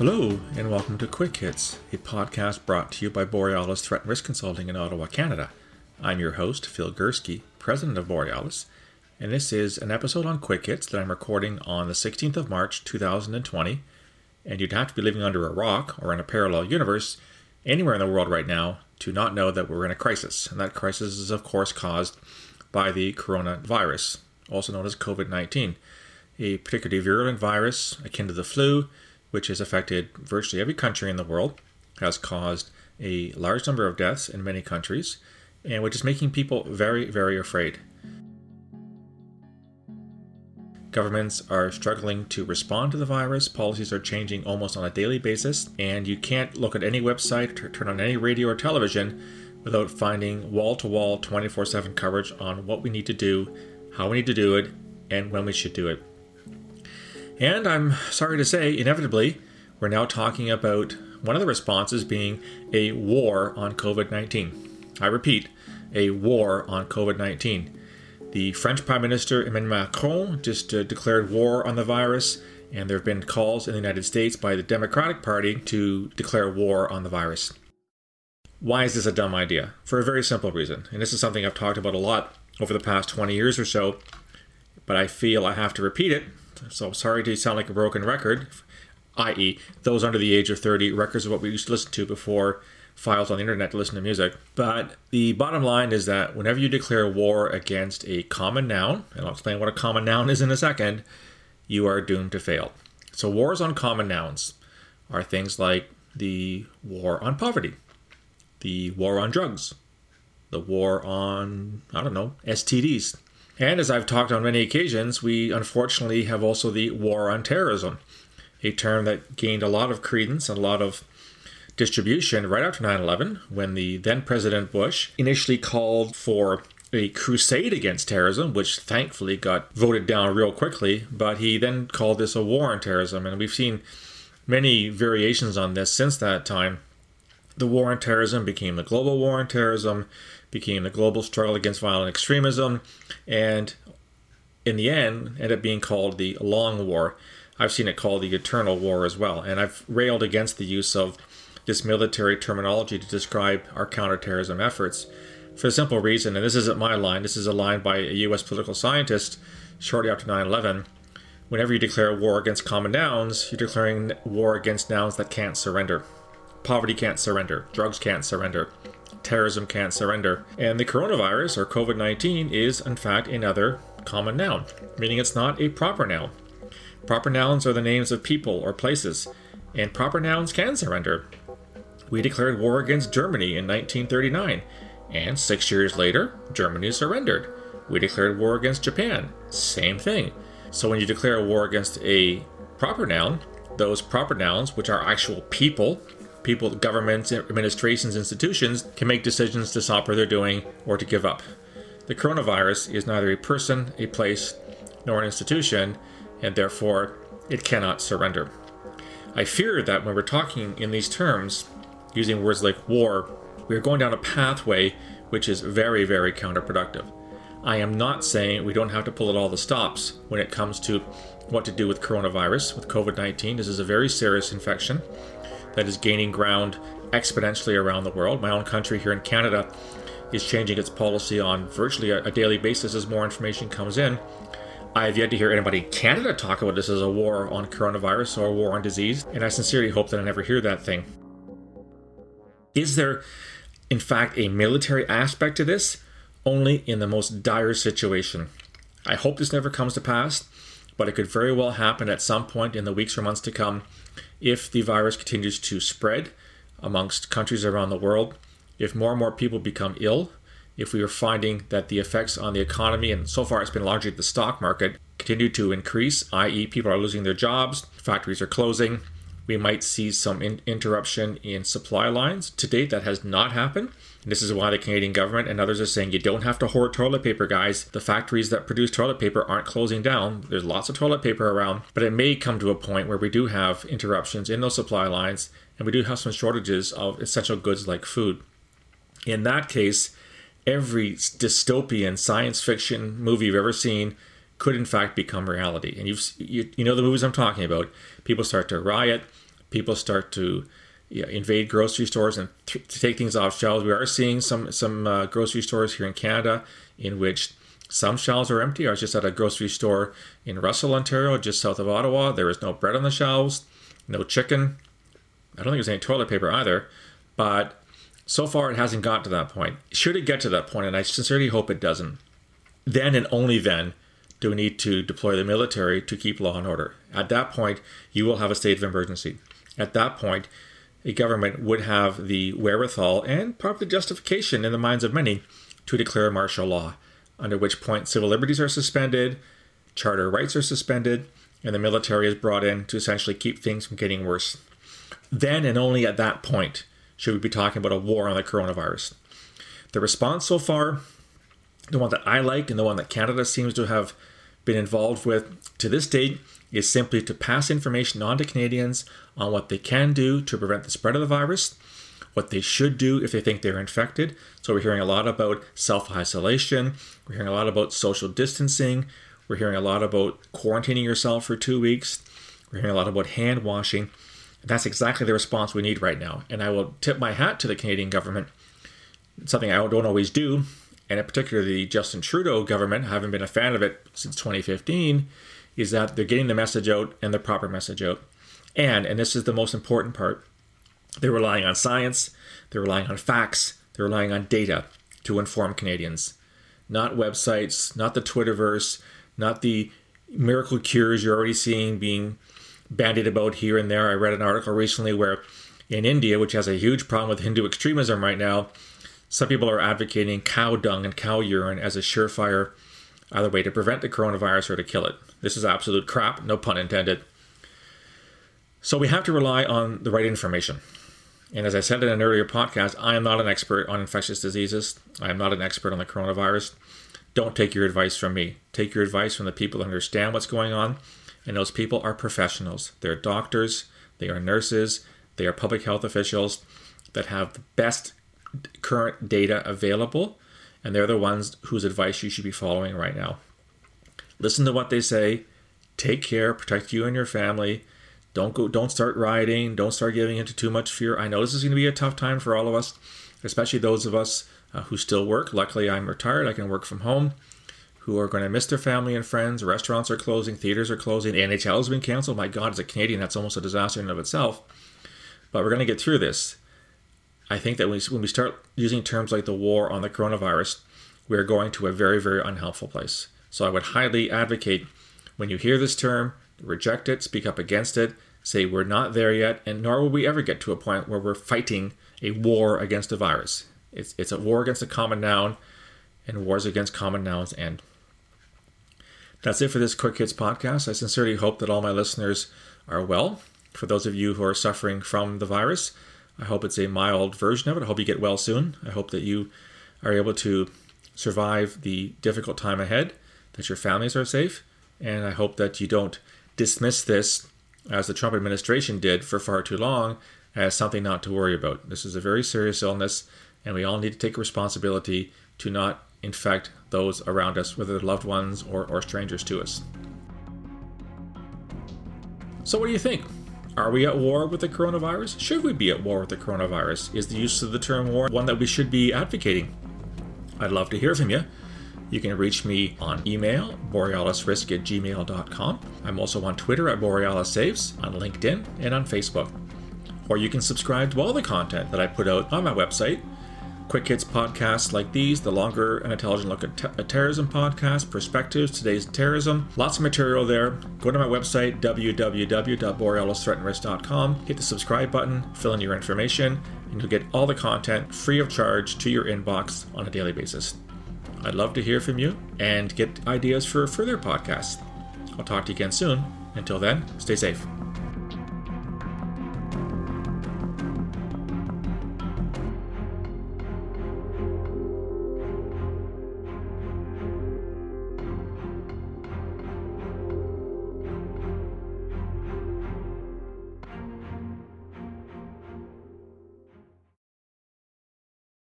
Hello, and welcome to Quick Hits, a podcast brought to you by Borealis Threat and Risk Consulting in Ottawa, Canada. I'm your host, Phil Gurski, president of Borealis, and this is an episode on Quick Hits that I'm recording on the 16th of March 2020. And you'd have to be living under a rock or in a parallel universe anywhere in the world right now to not know that we're in a crisis. And that crisis is, of course, caused by the coronavirus, also known as COVID 19, a particularly virulent virus akin to the flu which has affected virtually every country in the world, has caused a large number of deaths in many countries, and which is making people very, very afraid. Governments are struggling to respond to the virus. Policies are changing almost on a daily basis, and you can't look at any website or turn on any radio or television without finding wall to wall 24 7 coverage on what we need to do, how we need to do it, and when we should do it. And I'm sorry to say, inevitably, we're now talking about one of the responses being a war on COVID 19. I repeat, a war on COVID 19. The French Prime Minister Emmanuel Macron just uh, declared war on the virus, and there have been calls in the United States by the Democratic Party to declare war on the virus. Why is this a dumb idea? For a very simple reason. And this is something I've talked about a lot over the past 20 years or so, but I feel I have to repeat it so sorry to sound like a broken record, i.e., those under the age of 30, records of what we used to listen to before files on the internet to listen to music. But the bottom line is that whenever you declare war against a common noun, and I'll explain what a common noun is in a second, you are doomed to fail. So, wars on common nouns are things like the war on poverty, the war on drugs, the war on, I don't know, STDs, and as I've talked on many occasions, we unfortunately have also the war on terrorism, a term that gained a lot of credence and a lot of distribution right after 9 11 when the then President Bush initially called for a crusade against terrorism, which thankfully got voted down real quickly, but he then called this a war on terrorism. And we've seen many variations on this since that time. The war on terrorism became the global war on terrorism became the global struggle against violent extremism, and in the end, ended up being called the Long War. I've seen it called the Eternal War as well, and I've railed against the use of this military terminology to describe our counterterrorism efforts for the simple reason, and this isn't my line, this is a line by a US political scientist shortly after 9 11. Whenever you declare war against common nouns, you're declaring war against nouns that can't surrender. Poverty can't surrender, drugs can't surrender, terrorism can't surrender. And the coronavirus, or COVID 19, is in fact another common noun, meaning it's not a proper noun. Proper nouns are the names of people or places, and proper nouns can surrender. We declared war against Germany in 1939, and six years later, Germany surrendered. We declared war against Japan, same thing. So when you declare a war against a proper noun, those proper nouns, which are actual people, people, governments, administrations, institutions can make decisions to stop what they're doing or to give up. The coronavirus is neither a person, a place, nor an institution, and therefore it cannot surrender. I fear that when we're talking in these terms, using words like war, we're going down a pathway which is very, very counterproductive. I am not saying we don't have to pull at all the stops when it comes to what to do with coronavirus, with COVID 19. This is a very serious infection that is gaining ground exponentially around the world. My own country here in Canada is changing its policy on virtually a, daily basis as more information comes in. I have yet to hear anybody in Canada talk about this as a war on coronavirus or a war on disease, and I sincerely hope that I never hear that thing. Is there, in fact, a military aspect to this? Only in the most dire situation. I hope this never comes to pass, but it could very well happen at some point in the weeks or months to come if the virus continues to spread amongst countries around the world, if more and more people become ill, if we are finding that the effects on the economy, and so far it's been largely the stock market, continue to increase, i.e., people are losing their jobs, factories are closing, we might see some in- interruption in supply lines. To date, that has not happened. This is why the Canadian government and others are saying you don't have to hoard toilet paper, guys. The factories that produce toilet paper aren't closing down. There's lots of toilet paper around, but it may come to a point where we do have interruptions in those supply lines and we do have some shortages of essential goods like food. In that case, every dystopian science fiction movie you've ever seen could in fact become reality. And you've you, you know the movies I'm talking about. People start to riot, people start to yeah, invade grocery stores and th- to take things off shelves. We are seeing some some uh, grocery stores here in Canada in which some shelves are empty. I was just at a grocery store in Russell, Ontario, just south of Ottawa. There was no bread on the shelves, no chicken. I don't think there's any toilet paper either. But so far, it hasn't got to that point. Should it get to that point, and I sincerely hope it doesn't, then and only then do we need to deploy the military to keep law and order. At that point, you will have a state of emergency. At that point, a government would have the wherewithal and probably justification in the minds of many to declare martial law, under which point civil liberties are suspended, charter rights are suspended, and the military is brought in to essentially keep things from getting worse. Then and only at that point should we be talking about a war on the coronavirus. The response so far, the one that I like and the one that Canada seems to have been involved with to this date, is simply to pass information on to Canadians on what they can do to prevent the spread of the virus, what they should do if they think they're infected. So, we're hearing a lot about self isolation, we're hearing a lot about social distancing, we're hearing a lot about quarantining yourself for two weeks, we're hearing a lot about hand washing. That's exactly the response we need right now. And I will tip my hat to the Canadian government. Something I don't always do, and in particular the Justin Trudeau government, having been a fan of it since 2015 is that they're getting the message out and the proper message out. And, and this is the most important part, they're relying on science, they're relying on facts, they're relying on data to inform Canadians. Not websites, not the Twitterverse, not the miracle cures you're already seeing being bandied about here and there. I read an article recently where in India, which has a huge problem with Hindu extremism right now, some people are advocating cow dung and cow urine as a surefire either way to prevent the coronavirus or to kill it. This is absolute crap, no pun intended. So we have to rely on the right information. And as I said in an earlier podcast, I am not an expert on infectious diseases. I am not an expert on the coronavirus. Don't take your advice from me. Take your advice from the people who understand what's going on. And those people are professionals. They're doctors, they are nurses, they are public health officials that have the best current data available. And they're the ones whose advice you should be following right now. Listen to what they say. Take care. Protect you and your family. Don't go. Don't start rioting. Don't start giving into too much fear. I know this is going to be a tough time for all of us, especially those of us uh, who still work. Luckily, I'm retired. I can work from home. Who are going to miss their family and friends? Restaurants are closing. Theaters are closing. NHL has been canceled. My God, as a Canadian, that's almost a disaster in and of itself. But we're going to get through this. I think that when we start using terms like the war on the coronavirus, we're going to a very, very unhelpful place. So I would highly advocate when you hear this term, reject it, speak up against it, say we're not there yet, and nor will we ever get to a point where we're fighting a war against a virus. It's, it's a war against a common noun, and wars against common nouns end. That's it for this Quick Hits podcast. I sincerely hope that all my listeners are well. For those of you who are suffering from the virus, I hope it's a mild version of it. I hope you get well soon. I hope that you are able to survive the difficult time ahead that your families are safe, and I hope that you don't dismiss this, as the Trump administration did for far too long, as something not to worry about. This is a very serious illness, and we all need to take responsibility to not infect those around us, whether they're loved ones or, or strangers to us. So, what do you think? Are we at war with the coronavirus? Should we be at war with the coronavirus? Is the use of the term war one that we should be advocating? I'd love to hear from you. You can reach me on email, borealisrisk at gmail.com. I'm also on Twitter at borealissaves, on LinkedIn, and on Facebook. Or you can subscribe to all the content that I put out on my website. Quick hits podcasts like these, the longer and intelligent look at, at terrorism podcast, perspectives, today's terrorism. Lots of material there. Go to my website, www.borealisthreatandrisk.com, hit the subscribe button, fill in your information, and you'll get all the content free of charge to your inbox on a daily basis. I'd love to hear from you and get ideas for further podcasts. I'll talk to you again soon. Until then, stay safe.